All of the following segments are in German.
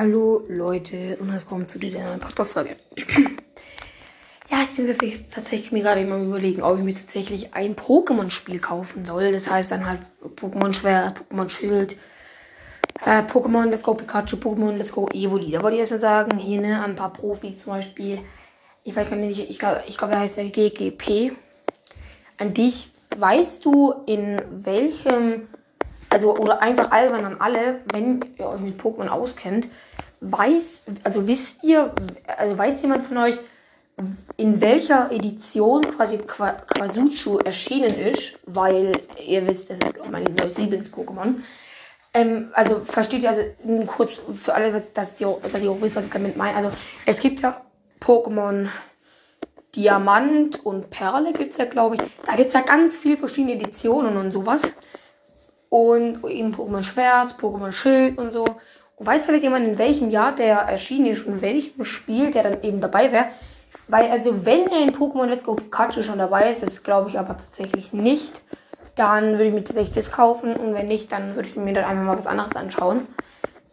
Hallo Leute und willkommen zu dieser neuen Podcast-Folge. ja, ich bin tatsächlich, mir gerade immer überlegen, ob ich mir tatsächlich ein Pokémon-Spiel kaufen soll. Das heißt dann halt Pokémon Schwert, Pokémon Schild, äh, Pokémon Let's Go Pikachu, Pokémon Let's Go Evoli. Da wollte ich erstmal sagen, hier ne, ein paar Profis zum Beispiel. Ich weiß gar nicht, ich glaube, ich glaube, er heißt der GGP. An dich, weißt du, in welchem also oder einfach allgemein an alle, wenn ihr euch mit Pokémon auskennt, weiß, also wisst ihr, also weiß jemand von euch, in welcher Edition quasi Quasuchu erschienen ist, weil ihr wisst, das ist mein neues Lieblings-Pokémon. Ähm, also versteht ihr also kurz für alle, dass ihr, dass ihr auch wisst, was ich damit meine. Also es gibt ja Pokémon Diamant und Perle gibt es ja, glaube ich. Da gibt es ja ganz viele verschiedene Editionen und sowas. Und eben Pokémon Schwert, Pokémon Schild und so. Und weiß vielleicht jemand, in welchem Jahr der erschienen ist und in welchem Spiel der dann eben dabei wäre? Weil, also, wenn er in Pokémon Let's Go Pikachu schon dabei ist, das glaube ich aber tatsächlich nicht, dann würde ich mir tatsächlich das kaufen. Und wenn nicht, dann würde ich mir dann einfach mal was anderes anschauen.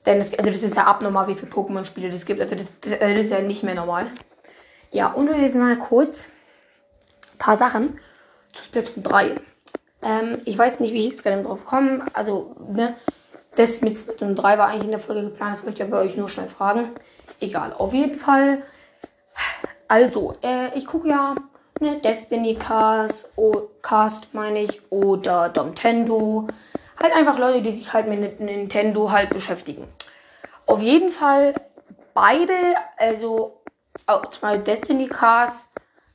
Denn das, also das ist ja abnormal, wie viele Pokémon-Spiele das gibt. Also das, das, das, ist ja nicht mehr normal. Ja, und jetzt mal kurz ein paar Sachen zu Splatoon 3. Ähm, ich weiß nicht, wie ich jetzt gerade drauf komme. Also, ne, das mit Splatoon 3 war eigentlich in der Folge geplant. Das möchte ich bei euch nur schnell fragen. Egal, auf jeden Fall. Also, äh, ich gucke ja ne, Destiny Cast, o Cast meine ich, oder Nintendo. Halt einfach Leute, die sich halt mit Nintendo halt beschäftigen. Auf jeden Fall beide, also zum Destiny Cast,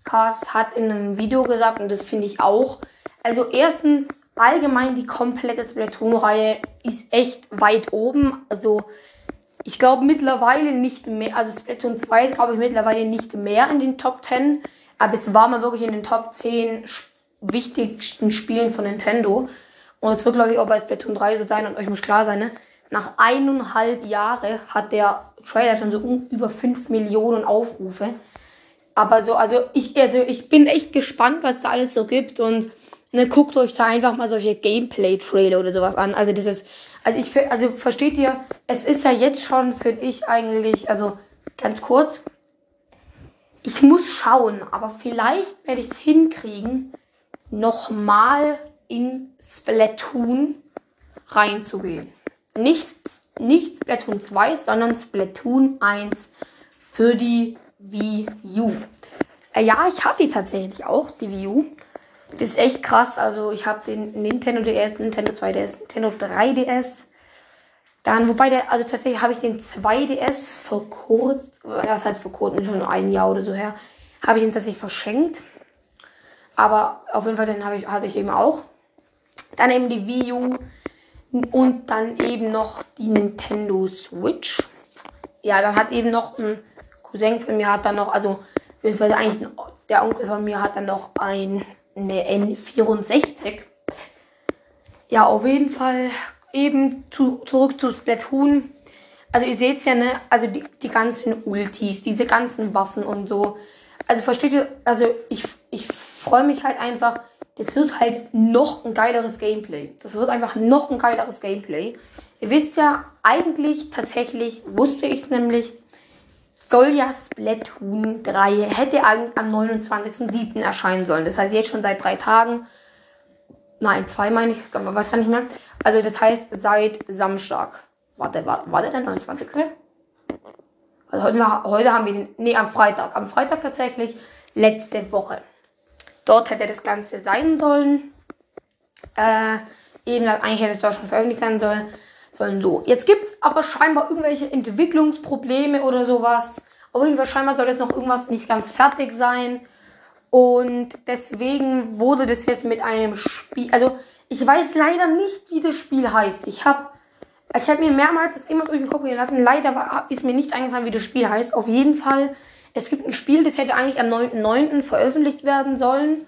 Cast hat in einem Video gesagt, und das finde ich auch, also erstens, allgemein die komplette Splatoon-Reihe ist echt weit oben. Also ich glaube mittlerweile nicht mehr, also Splatoon 2 ist glaube ich mittlerweile nicht mehr in den Top 10, aber es war mal wirklich in den Top 10 wichtigsten Spielen von Nintendo. Und es wird glaube ich auch bei Splatoon 3 so sein und euch muss klar sein, ne? Nach eineinhalb Jahren hat der Trailer schon so um, über 5 Millionen Aufrufe. Aber so, also ich, also ich bin echt gespannt, was da alles so gibt und ne, guckt euch da einfach mal solche Gameplay-Trailer oder sowas an. Also das ist, also ich, also versteht ihr, es ist ja jetzt schon, finde ich eigentlich, also ganz kurz, ich muss schauen, aber vielleicht werde ich es hinkriegen, nochmal in Splatoon reinzugehen. Nicht, nicht Splatoon 2, sondern Splatoon 1 für die Wii U. Äh, ja, ich habe die tatsächlich auch, die Wii U. Das ist echt krass. Also ich habe den Nintendo DS, Nintendo 2DS, Nintendo 3DS. Dann, wobei der, also tatsächlich habe ich den 2DS vor kurzem, das heißt vor kurzem, schon ein Jahr oder so her, habe ich ihn tatsächlich verschenkt. Aber auf jeden Fall, den ich, hatte ich eben auch. Dann eben die Wii U und dann eben noch die Nintendo Switch. Ja, dann hat eben noch ein Cousin von mir hat dann noch, also beziehungsweise eigentlich der Onkel von mir hat dann noch ein eine N64. Ja, auf jeden Fall eben zu, zurück zu Splatoon. Also ihr seht ja, ne, also die, die ganzen Ultis, diese ganzen Waffen und so. Also versteht ihr, also ich, ich freue mich halt einfach, das wird halt noch ein geileres Gameplay. Das wird einfach noch ein geileres Gameplay. Ihr wisst ja, eigentlich tatsächlich wusste ich es nämlich, soll ja Splatoon 3, hätte eigentlich am 29.07. erscheinen sollen. Das heißt jetzt schon seit drei Tagen. Nein, zwei meine ich, aber was kann ich mehr? Also das heißt seit Samstag. Warte, war, war der der 29. Also heute, heute haben wir den, nee, am Freitag. Am Freitag tatsächlich, letzte Woche. Dort hätte das Ganze sein sollen. Äh, eben, eigentlich hätte es dort schon veröffentlicht sein sollen sollen so. Jetzt gibt es aber scheinbar irgendwelche Entwicklungsprobleme oder sowas. Auf jeden Fall scheinbar soll jetzt noch irgendwas nicht ganz fertig sein. Und deswegen wurde das jetzt mit einem Spiel. Also, ich weiß leider nicht, wie das Spiel heißt. Ich habe ich hab mir mehrmals das immer durch den Kopf gehen lassen. Leider war, ist mir nicht eingefallen, wie das Spiel heißt. Auf jeden Fall, es gibt ein Spiel, das hätte eigentlich am 9.9. veröffentlicht werden sollen.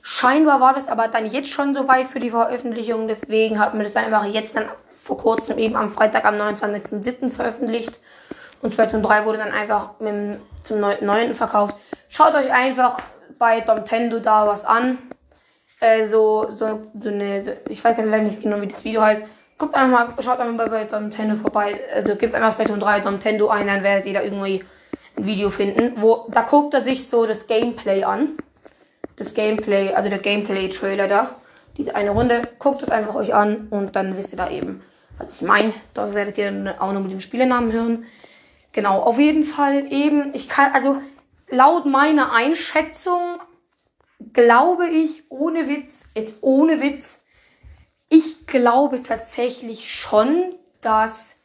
Scheinbar war das aber dann jetzt schon soweit für die Veröffentlichung. Deswegen hat man das einfach jetzt dann vor kurzem eben am Freitag am 29.07. veröffentlicht. Und Splatoon 3 wurde dann einfach mit, zum 9. verkauft. Schaut euch einfach bei Nintendo da was an. Äh, so, so, so eine, so, ich weiß gar nicht genau, wie das Video heißt. guckt einfach mal, schaut einfach mal bei Nintendo vorbei. Also gibt einfach Splatoon 3 Nintendo ein, dann werdet ihr da irgendwie ein Video finden, wo da guckt er sich so das Gameplay an. Das Gameplay, also der Gameplay-Trailer da. Diese eine Runde, guckt es einfach euch an und dann wisst ihr da eben, was ich meine. Da werdet ihr dann auch noch mit dem Spielenamen hören. Genau, auf jeden Fall eben, ich kann, also laut meiner Einschätzung glaube ich, ohne Witz, jetzt ohne Witz, ich glaube tatsächlich schon, dass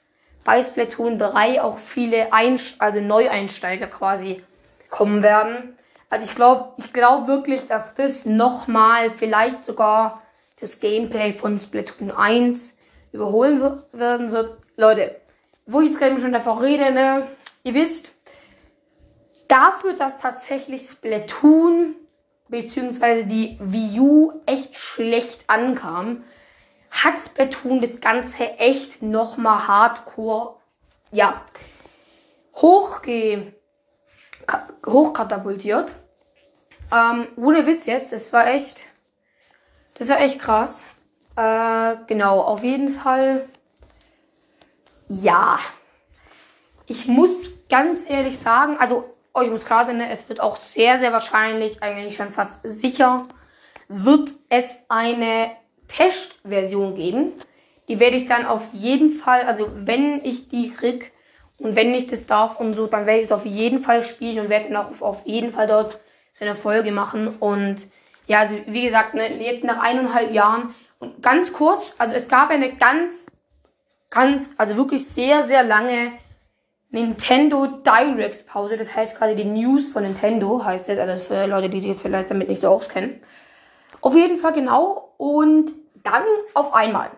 bei Splatoon 3 auch viele Einst also Neueinsteiger quasi kommen werden. Also ich glaube, ich glaube wirklich, dass das nochmal vielleicht sogar das Gameplay von Splatoon 1 überholen wird, werden wird. Leute, wo ich jetzt gerade schon davon rede, ne, ihr wisst, dafür, dass tatsächlich Splatoon bzw. die Wii U echt schlecht ankam, hat Splatoon das Ganze echt nochmal hardcore, ja, hochge hochkatapultiert. Ähm, ohne Witz jetzt, das war echt, das war echt krass. Äh, genau, auf jeden Fall, ja. Ich muss ganz ehrlich sagen, also euch muss klar sein, ne, es wird auch sehr, sehr wahrscheinlich, eigentlich schon fast sicher, wird es eine Testversion geben. Die werde ich dann auf jeden Fall, also wenn ich die krieg und wenn ich das darf und so, dann werde ich es auf jeden Fall spielen und werde dann auch auf jeden Fall dort so eine Folge machen. Und ja, also wie gesagt, ne, jetzt nach eineinhalb Jahren und ganz kurz, also es gab eine ganz, ganz, also wirklich sehr, sehr lange Nintendo Direct Pause. Das heißt quasi die News von Nintendo heißt es, also für Leute, die sich jetzt vielleicht damit nicht so auskennen. Auf jeden Fall genau. Und dann auf einmal.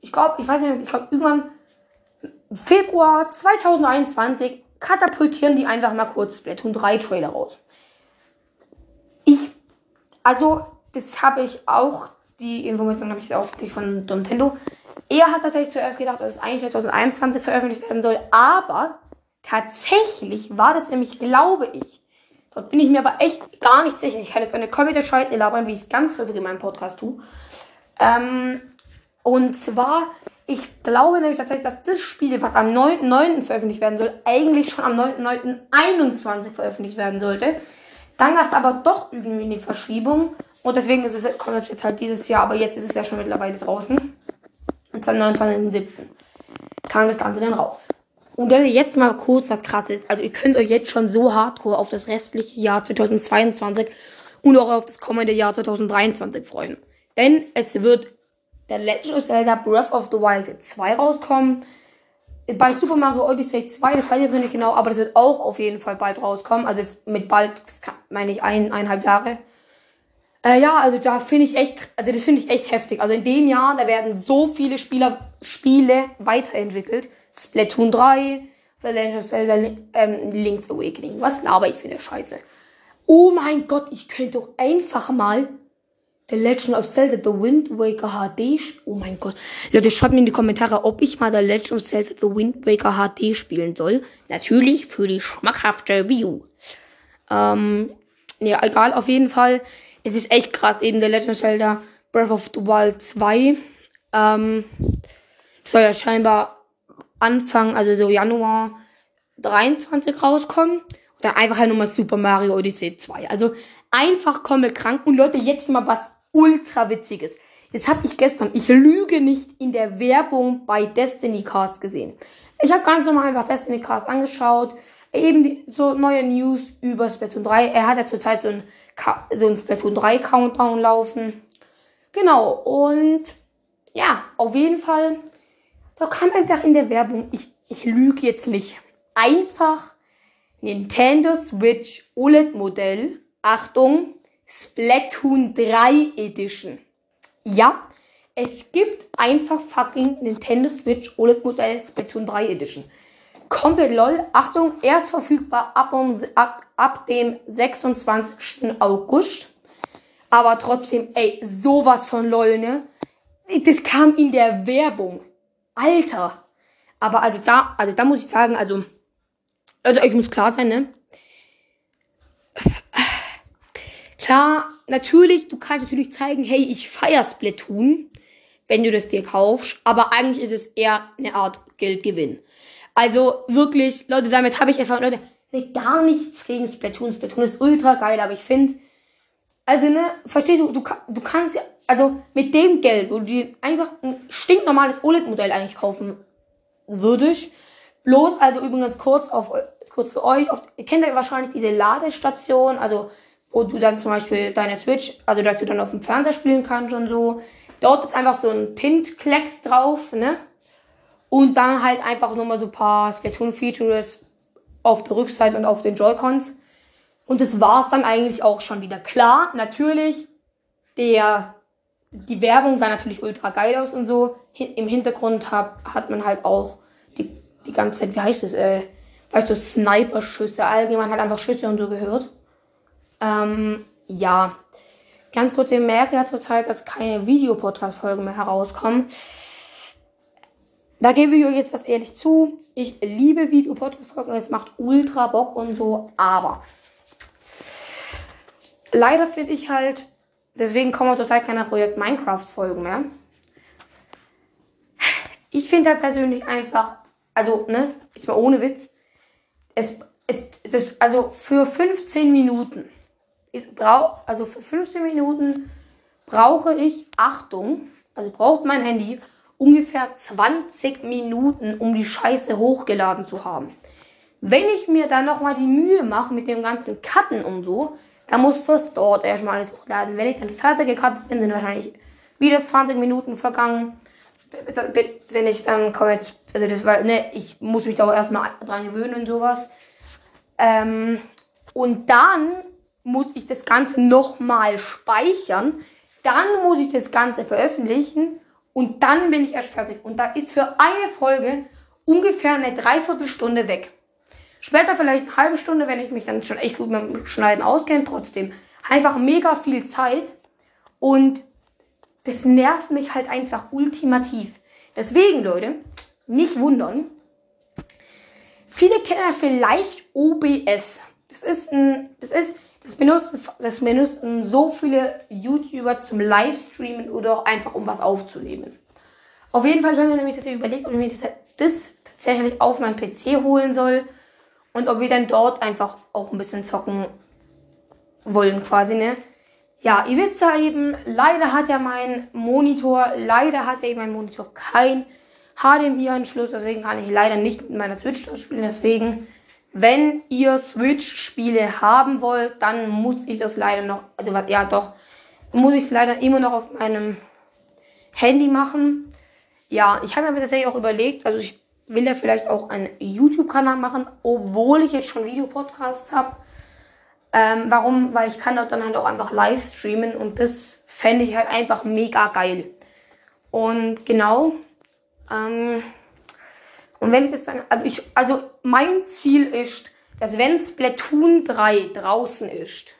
Ich glaube, ich weiß nicht, ich glaube irgendwann Februar 2021 katapultieren die einfach mal kurz Splatoon 3 Trailer raus. Ich, also, das habe ich auch, die Information habe ich auch von Nintendo. Er hat tatsächlich zuerst gedacht, dass es eigentlich 2021 veröffentlicht werden soll, aber tatsächlich war das nämlich, glaube ich, dort bin ich mir aber echt gar nicht sicher. Ich kann jetzt eine komplette Scheiße labern, wie ich es ganz häufig in meinem Podcast tue. Ähm, und zwar, ich glaube nämlich tatsächlich, dass das Spiel, was am 9.9. veröffentlicht werden soll, eigentlich schon am 9.9.21 veröffentlicht werden sollte. Dann gab es aber doch irgendwie eine Verschiebung. Und deswegen ist es, kommt es jetzt halt dieses Jahr, aber jetzt ist es ja schon mittlerweile draußen. Und zwar am 29.07. kam das Ganze dann raus. Und dann jetzt mal kurz was krasses. Also ihr könnt euch jetzt schon so hardcore auf das restliche Jahr 2022 und auch auf das kommende Jahr 2023 freuen. Denn es wird der Legend of Zelda Breath of the Wild 2 rauskommen. Bei Super Mario Odyssey 2, das weiß ich jetzt noch nicht genau, aber das wird auch auf jeden Fall bald rauskommen. Also jetzt mit bald, das kann, meine ich ein, eineinhalb Jahre. Äh, ja, also da finde ich echt, also das finde ich echt heftig. Also in dem Jahr, da werden so viele Spieler, Spiele weiterentwickelt. Splatoon 3, The Legend of Zelda ähm, Link's Awakening. Was laber ich für eine Scheiße? Oh mein Gott, ich könnte doch einfach mal The Legend of Zelda The Wind Waker HD Oh mein Gott. Leute, schreibt mir in die Kommentare, ob ich mal The Legend of Zelda The Wind Waker HD spielen soll. Natürlich für die schmackhafte View. Ähm, ja, egal, auf jeden Fall. Es ist echt krass, eben The Legend of Zelda Breath of the Wild 2. Ähm, soll ja scheinbar Anfang, also so Januar 23 rauskommen. Oder einfach halt nochmal Super Mario Odyssey 2. Also einfach komme krank. Und Leute, jetzt mal was ultra witziges. Das habe ich gestern, ich lüge nicht, in der Werbung bei Destiny Cast gesehen. Ich habe ganz normal einfach Destiny Cast angeschaut. Eben die, so neue News über Splatoon 3. Er hat ja zurzeit so ein, so ein Splatoon 3 Countdown laufen. Genau. Und ja, auf jeden Fall da kam einfach in der Werbung, ich, ich lüge jetzt nicht, einfach Nintendo Switch OLED Modell. Achtung, Splatoon 3 Edition. Ja, es gibt einfach fucking Nintendo Switch OLED Modell Splatoon 3 Edition. Komplett lol. Achtung, erst verfügbar ab, um, ab, ab dem 26. August. Aber trotzdem, ey, sowas von lol, ne? Das kam in der Werbung. Alter. Aber also da, also da muss ich sagen, also, also euch muss klar sein, ne? Klar, natürlich, du kannst natürlich zeigen, hey, ich feier Splatoon. wenn du das dir kaufst. Aber eigentlich ist es eher eine Art Geldgewinn. Also wirklich, Leute, damit habe ich einfach, Leute, gar nichts gegen Splatoon. Splatoon ist ultra geil, aber ich finde, also ne, verstehst du, du, du kannst ja, also mit dem Geld, wo du dir einfach ein stinknormales OLED-Modell eigentlich kaufen würdest, bloß, also übrigens kurz auf, kurz für euch, auf, ihr kennt ja wahrscheinlich diese Ladestation, also wo du dann zum Beispiel deine Switch, also dass du dann auf dem Fernseher spielen kannst und so. Dort ist einfach so ein Tint-Klecks drauf, ne? Und dann halt einfach nochmal so ein paar Splatoon-Features auf der Rückseite und auf den Joy-Cons. Und das war's dann eigentlich auch schon wieder. Klar, natürlich, der, die Werbung sah natürlich ultra geil aus und so. Im Hintergrund hat, hat man halt auch die, die ganze Zeit, wie heißt es, äh, weißt du, Sniper-Schüsse, allgemein hat einfach Schüsse und so gehört. Ähm, ja. Ganz kurz, ihr merkt ja zurzeit, dass keine Videopodcast-Folgen mehr herauskommen. Da gebe ich euch jetzt das ehrlich zu. Ich liebe Videopodcast-Folgen, es macht ultra Bock und so, aber leider finde ich halt, deswegen kommen total keine Projekt Minecraft-Folgen mehr. Ich finde halt persönlich einfach, also, ne, jetzt mal ohne Witz, es, es, es ist, also für 15 Minuten, ich brauch, also für 15 Minuten brauche ich, Achtung, also braucht mein Handy ungefähr 20 Minuten, um die Scheiße hochgeladen zu haben. Wenn ich mir dann nochmal die Mühe mache mit dem ganzen Cutten und so, dann muss das dort erstmal alles hochladen. Wenn ich dann fertig gecuttet bin, sind wahrscheinlich wieder 20 Minuten vergangen. Wenn ich dann komme jetzt, also das war, ne, ich muss mich da auch erstmal dran gewöhnen und sowas. Ähm, und dann muss ich das Ganze nochmal speichern. Dann muss ich das Ganze veröffentlichen und dann bin ich erst fertig. Und da ist für eine Folge ungefähr eine Dreiviertelstunde weg. Später vielleicht eine halbe Stunde, wenn ich mich dann schon echt gut mit dem Schneiden auskenne. Trotzdem einfach mega viel Zeit. Und das nervt mich halt einfach ultimativ. Deswegen, Leute, nicht wundern. Viele kennen ja vielleicht OBS. Das ist ein, das ist, das benutzen, das benutzen so viele YouTuber zum Livestreamen oder auch einfach um was aufzunehmen. Auf jeden Fall haben wir nämlich jetzt überlegt, ob ich mir das, das tatsächlich auf meinen PC holen soll und ob wir dann dort einfach auch ein bisschen zocken wollen quasi, ne? Ja, ihr wisst ja eben, leider hat ja mein Monitor, leider hat ja eben mein Monitor kein HDMI-Anschluss, deswegen kann ich leider nicht mit meiner Switch spielen, deswegen wenn ihr Switch-Spiele haben wollt, dann muss ich das leider noch, also ja doch, muss ich es leider immer noch auf meinem Handy machen. Ja, ich habe mir tatsächlich auch überlegt, also ich will ja vielleicht auch einen YouTube-Kanal machen, obwohl ich jetzt schon Videopodcasts habe. Ähm, warum? Weil ich kann dort dann halt auch einfach live streamen und das fände ich halt einfach mega geil. Und genau, ähm, und wenn ich das dann, also ich, also mein Ziel ist, dass wenn Splatoon 3 draußen ist,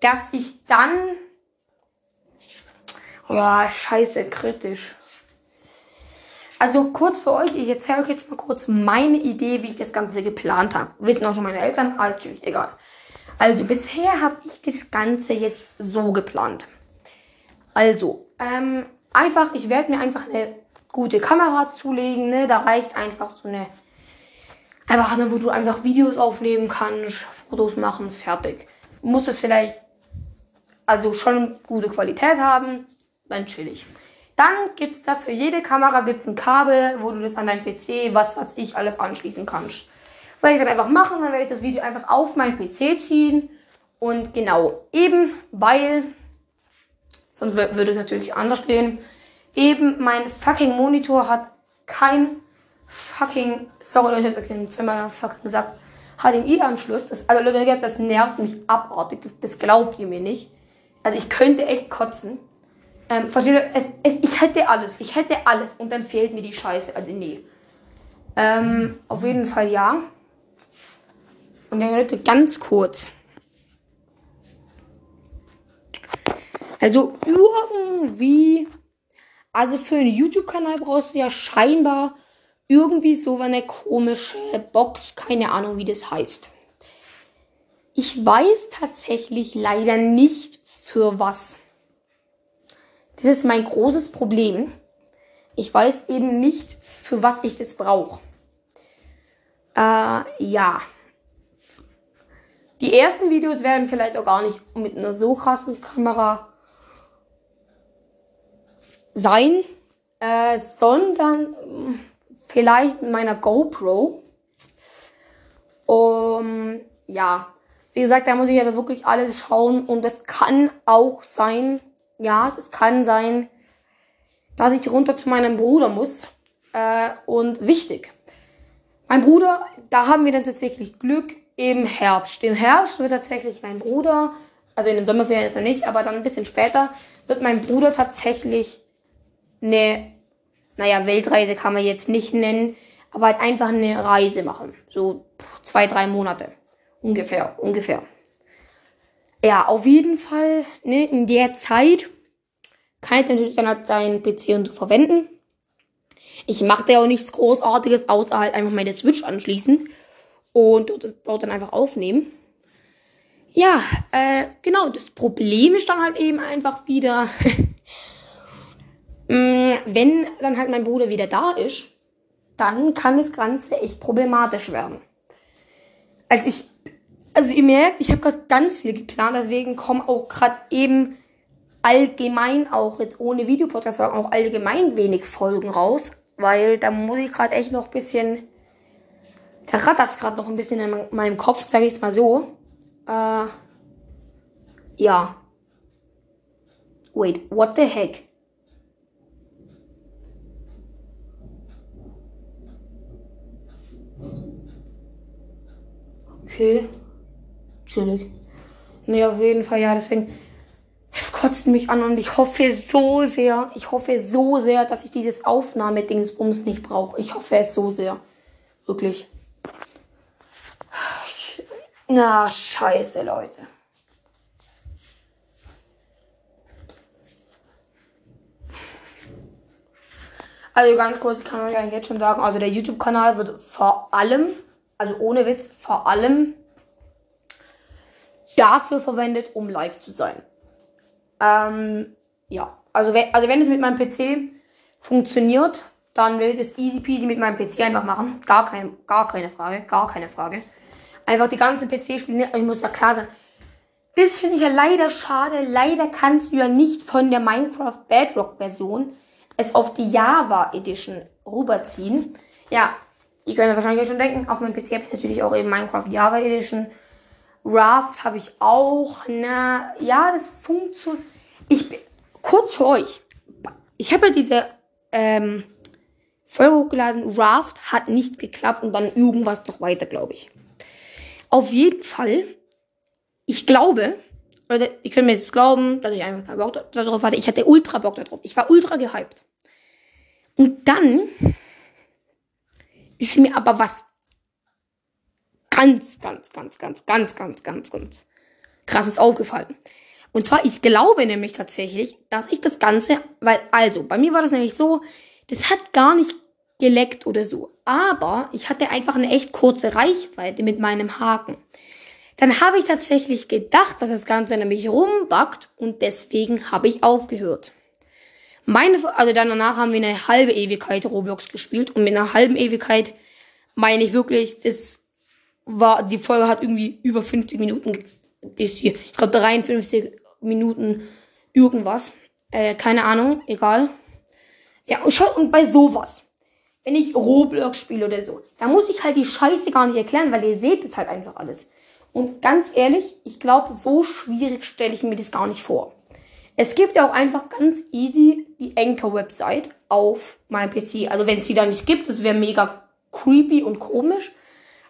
dass ich dann, oh, scheiße, kritisch. Also kurz für euch, ich erzähle euch jetzt mal kurz meine Idee, wie ich das Ganze geplant habe. Wissen auch schon meine Eltern, also egal. Also bisher habe ich das Ganze jetzt so geplant. Also, ähm, einfach, ich werde mir einfach eine gute Kamera zulegen, ne? Da reicht einfach so eine, einfach eine, wo du einfach Videos aufnehmen kannst, Fotos machen, fertig. Du musst es vielleicht, also schon gute Qualität haben, dann chillig. Dann gibt's da für jede Kamera gibt's ein Kabel, wo du das an dein PC, was was ich alles anschließen kannst. Weil ich dann einfach machen, dann werde ich das Video einfach auf meinen PC ziehen und genau eben, weil sonst würde es natürlich anders stehen Eben mein fucking Monitor hat kein fucking, sorry Leute, ich habe zweimal fucking gesagt, HDMI-Anschluss. Also Leute, das nervt mich abartig. Das, das glaubt ihr mir nicht. Also ich könnte echt kotzen. Ähm, versteht ihr? Es, es, ich hätte alles. Ich hätte alles. Und dann fehlt mir die Scheiße. Also nee. Ähm, auf jeden Fall ja. Und dann Leute, ganz kurz. Also irgendwie also für einen YouTube-Kanal brauchst du ja scheinbar irgendwie so eine komische Box, keine Ahnung, wie das heißt. Ich weiß tatsächlich leider nicht für was. Das ist mein großes Problem. Ich weiß eben nicht, für was ich das brauche. Äh, ja. Die ersten Videos werden vielleicht auch gar nicht mit einer so krassen Kamera sein, äh, sondern vielleicht mit meiner GoPro. Um, ja, wie gesagt, da muss ich aber wirklich alles schauen und es kann auch sein, ja, das kann sein, dass ich runter zu meinem Bruder muss. Äh, und wichtig, mein Bruder, da haben wir dann tatsächlich Glück im Herbst. Im Herbst wird tatsächlich mein Bruder, also in den Sommerferien jetzt noch nicht, aber dann ein bisschen später, wird mein Bruder tatsächlich eine, naja, Weltreise kann man jetzt nicht nennen, aber halt einfach eine Reise machen. So zwei, drei Monate. Ungefähr, ungefähr. Ja, auf jeden Fall, ne, in der Zeit kann ich natürlich dann halt seinen PC und so verwenden. Ich mache da auch nichts Großartiges, außer halt einfach meine Switch anschließen und dort dann einfach aufnehmen. Ja, äh, genau, das Problem ist dann halt eben einfach wieder, wenn dann halt mein Bruder wieder da ist, dann kann das Ganze echt problematisch werden. Also ich, also ihr merkt, ich habe gerade ganz viel geplant, deswegen kommen auch gerade eben allgemein auch jetzt ohne Videopodcast auch allgemein wenig Folgen raus, weil da muss ich gerade echt noch ein bisschen, da rattert gerade noch ein bisschen in meinem Kopf, sage ich es mal so. Äh, ja. Wait, what the heck? Okay. Chillig. Nee, auf jeden Fall, ja, deswegen. Es kotzt mich an und ich hoffe so sehr, ich hoffe so sehr, dass ich dieses Aufnahmedingsbums nicht brauche. Ich hoffe es so sehr. Wirklich. Na, scheiße, Leute. Also ganz kurz, kann ich eigentlich jetzt schon sagen, also der YouTube-Kanal wird vor allem also ohne Witz, vor allem dafür verwendet, um live zu sein. Ähm, ja, also, also wenn es mit meinem PC funktioniert, dann will ich es easy peasy mit meinem PC einfach machen. Gar, kein, gar keine Frage, gar keine Frage. Einfach die ganzen PC-Spiele, ich muss ja klar sein. Das finde ich ja leider schade. Leider kannst du ja nicht von der Minecraft Bedrock Version es auf die Java Edition rüberziehen. Ja, Ihr könnt wahrscheinlich schon denken, auf meinem PC habe ich natürlich auch eben Minecraft Java Edition. Raft habe ich auch. Na, ja, das funktioniert. Ich bin kurz für euch. Ich habe ja diese ähm, Folge hochgeladen. Raft hat nicht geklappt und dann irgendwas noch weiter, glaube ich. Auf jeden Fall, ich glaube, oder ihr könnt mir jetzt glauben, dass ich einfach keinen Bock darauf hatte. Ich hatte ultra Bock darauf. Ich war ultra gehypt. Und dann ist mir aber was ganz, ganz, ganz, ganz, ganz, ganz, ganz, ganz krasses aufgefallen. Und zwar, ich glaube nämlich tatsächlich, dass ich das Ganze, weil, also, bei mir war das nämlich so, das hat gar nicht geleckt oder so. Aber ich hatte einfach eine echt kurze Reichweite mit meinem Haken. Dann habe ich tatsächlich gedacht, dass das Ganze nämlich rumbackt und deswegen habe ich aufgehört. Meine, also dann danach haben wir eine halbe Ewigkeit Roblox gespielt und mit einer halben Ewigkeit meine ich wirklich, es war, die Folge hat irgendwie über 50 Minuten, ist hier, ich glaube 53 Minuten irgendwas. Äh, keine Ahnung, egal. Ja, und schau, und bei sowas, wenn ich Roblox spiele oder so, da muss ich halt die Scheiße gar nicht erklären, weil ihr seht jetzt halt einfach alles. Und ganz ehrlich, ich glaube, so schwierig stelle ich mir das gar nicht vor. Es gibt ja auch einfach ganz easy die Anchor-Website auf meinem PC. Also wenn es die da nicht gibt, das wäre mega creepy und komisch.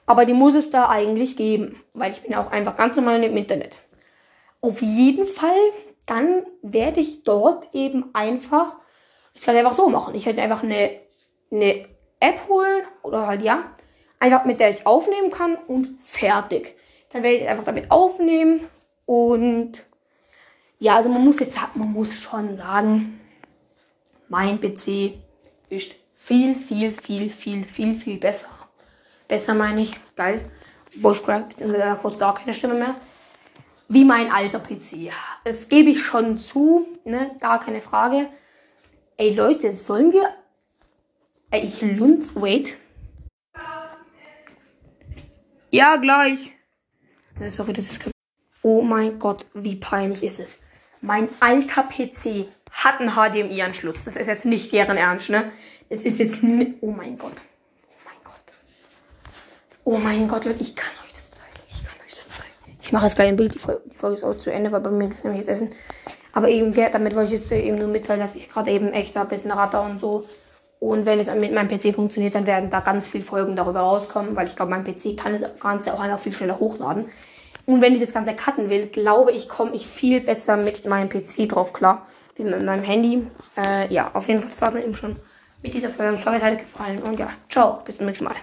Aber die muss es da eigentlich geben. Weil ich bin auch einfach ganz normal im Internet. Auf jeden Fall, dann werde ich dort eben einfach, ich kann einfach so machen. Ich werde einfach eine, eine App holen oder halt ja, einfach mit der ich aufnehmen kann und fertig. Dann werde ich einfach damit aufnehmen und ja, also man muss jetzt, man muss schon sagen, mein PC ist viel, viel, viel, viel, viel, viel besser. Besser meine ich, geil. Beziehungsweise kurz gar keine Stimme mehr. wie mein alter PC. Das gebe ich schon zu, ne? Gar keine Frage. Ey Leute, sollen wir. Ey, ich lunz. Wait. Ja, gleich. Sorry, das ist. Oh mein Gott, wie peinlich ist es. Mein alter PC hat einen HDMI-Anschluss. Das ist jetzt nicht deren Ernst, ne? Es ist jetzt. Oh mein Gott. Oh mein Gott. Oh mein Gott, Leute, ich kann euch das zeigen. Ich kann euch das zeigen. Ich mache jetzt gleich ein Bild. Die Folge, die Folge ist auch zu Ende, weil bei mir ist nämlich jetzt Essen. Aber eben, damit wollte ich jetzt eben nur mitteilen, dass ich gerade eben echt ein bisschen ratter und so. Und wenn es mit meinem PC funktioniert, dann werden da ganz viele Folgen darüber rauskommen, weil ich glaube, mein PC kann das Ganze auch einfach viel schneller hochladen. Und wenn ich das Ganze cutten will, glaube ich, komme ich viel besser mit meinem PC drauf klar, wie mit meinem Handy. Äh, ja, auf jeden Fall, das war es eben schon mit dieser Folge. Ich hoffe, es hat euch gefallen. Und ja, ciao, bis zum nächsten Mal.